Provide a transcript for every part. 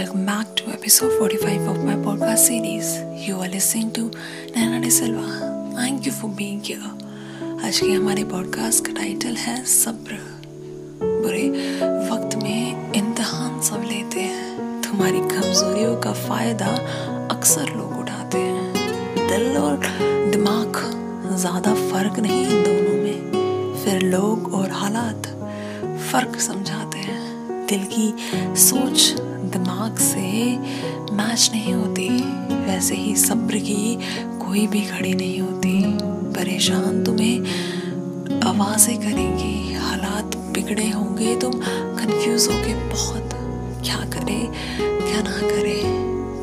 Welcome back to episode 45 of my podcast series. You are listening to Nana De Silva. Thank you for being here. आज के हमारे podcast का title है सब्र बुरे वक्त में इम्तहान सब लेते हैं तुम्हारी कमजोरियों का फ़ायदा अक्सर लोग उठाते हैं दिल और दिमाग, ज़्यादा फ़र्क नहीं इन दोनों में फिर लोग और हालात फ़र्क समझाते हैं दिल की सोच दिमाग से मैच नहीं होती। वैसे ही सब्र की कोई भी खड़ी नहीं होती। परेशान तुम्हें आवाज़ें करेंगी, हालात बिगड़े होंगे। तुम कंफ्यूज होगे बहुत क्या करे, क्या ना करे।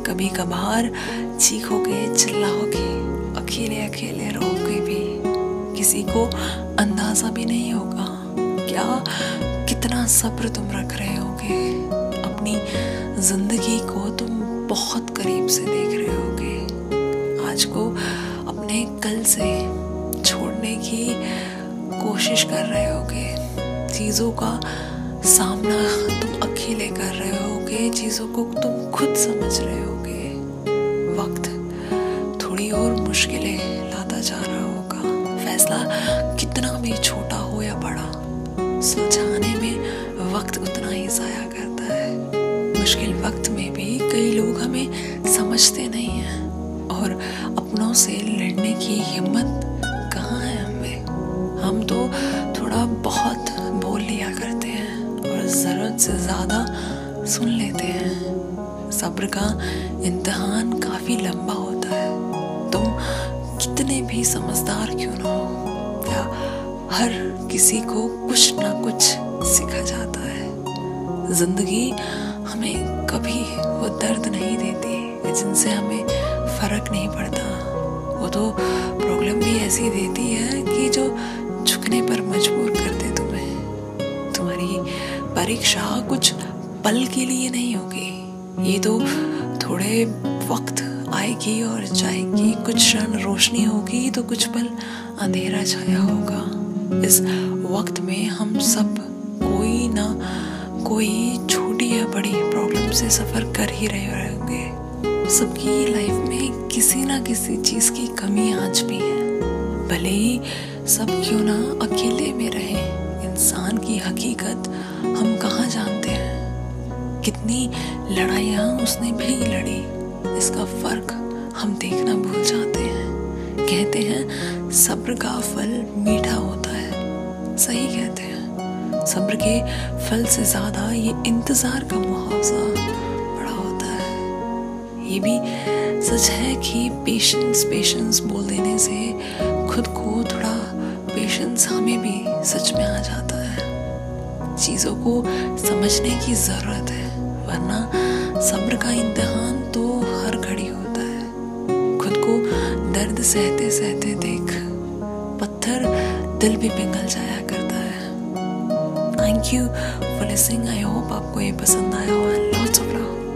कभी कभार चीखोगे, चिल्लाओगे अकेले अकेले रहोगे भी। किसी को अंदाज़ा भी नहीं होगा। क्या कितना सब्र तुम रख रहे होगे? अपनी ज़िंदगी को तुम बहुत करीब से देख रहे होगे। आज को अपने कल से छोड़ने की कोशिश कर रहे होगे। चीज़ों का सामना तुम अकेले कर रहे होगे। चीज़ों को तुम खुद समझ रहे होगे। वक्त थोड़ी और मुश्किलें लाता जा रहा होगा। फैसला कितना भी छोटा हो या बड़ा में वक्त उतना ही जाया करता है। मुश्किल वक्त में भी कई लोग हमें समझते नहीं हैं और अपनों से लड़ने की हिम्मत कहाँ है हमें हम तो थोड़ा बहुत बोल लिया करते हैं और ज़रूरत से ज़्यादा सुन लेते हैं। सब्र का इम्तहान काफ़ी लंबा होता है। तुम कितने भी समझदार क्यों ना हो, या हर किसी को कुछ ना कुछ सिखा जाता है। ज़िंदगी हमें कभी वो दर्द नहीं देती, जिनसे हमें फ़र्क नहीं पड़ता। वो तो प्रॉब्लम भी ऐसी देती है कि जो झुकने पर मजबूर कर दे तुम्हें। तुम्हारी परीक्षा कुछ पल के लिए नहीं होगी। ये तो थोड़े वक्त आएगी और जाएगी। कुछ क्षण रोशनी होगी तो कुछ पल अंधेरा छाया होगा। इस वक्त में हम सब कोई ना कोई छोटी या बड़ी प्रॉब्लम से सफ़र कर ही रहे होंगे। सबकी लाइफ में किसी ना किसी चीज़ की कमी आज भी है। भले ही सब क्यों ना अकेले में रहे, इंसान की हकीकत हम कहाँ जानते हैं? कितनी लड़ाइयाँ उसने भी लड़ी, इसका फ़र्क हम देखना भूल जाते हैं। कहते हैं, सब्र का फल मीठा होता सही कहते हैं। सब्र के फल से ज़्यादा ये इंतज़ार का मुआवजा बड़ा होता है। ये भी सच है कि पेशेंस पेशेंस बोल देने से खुद को थोड़ा पेशेंस हमें भी सच में आ जाता है। चीज़ों को समझने की ज़रूरत है, वरना सब्र का इम्तहान तो हर घड़ी होता है। खुद को दर्द सहते सहते देख, पत्थर दिल भी पिघल जाया करता है thank you for listening I hope आपको ये पसंद आया और लॉट्स ऑफ़ लव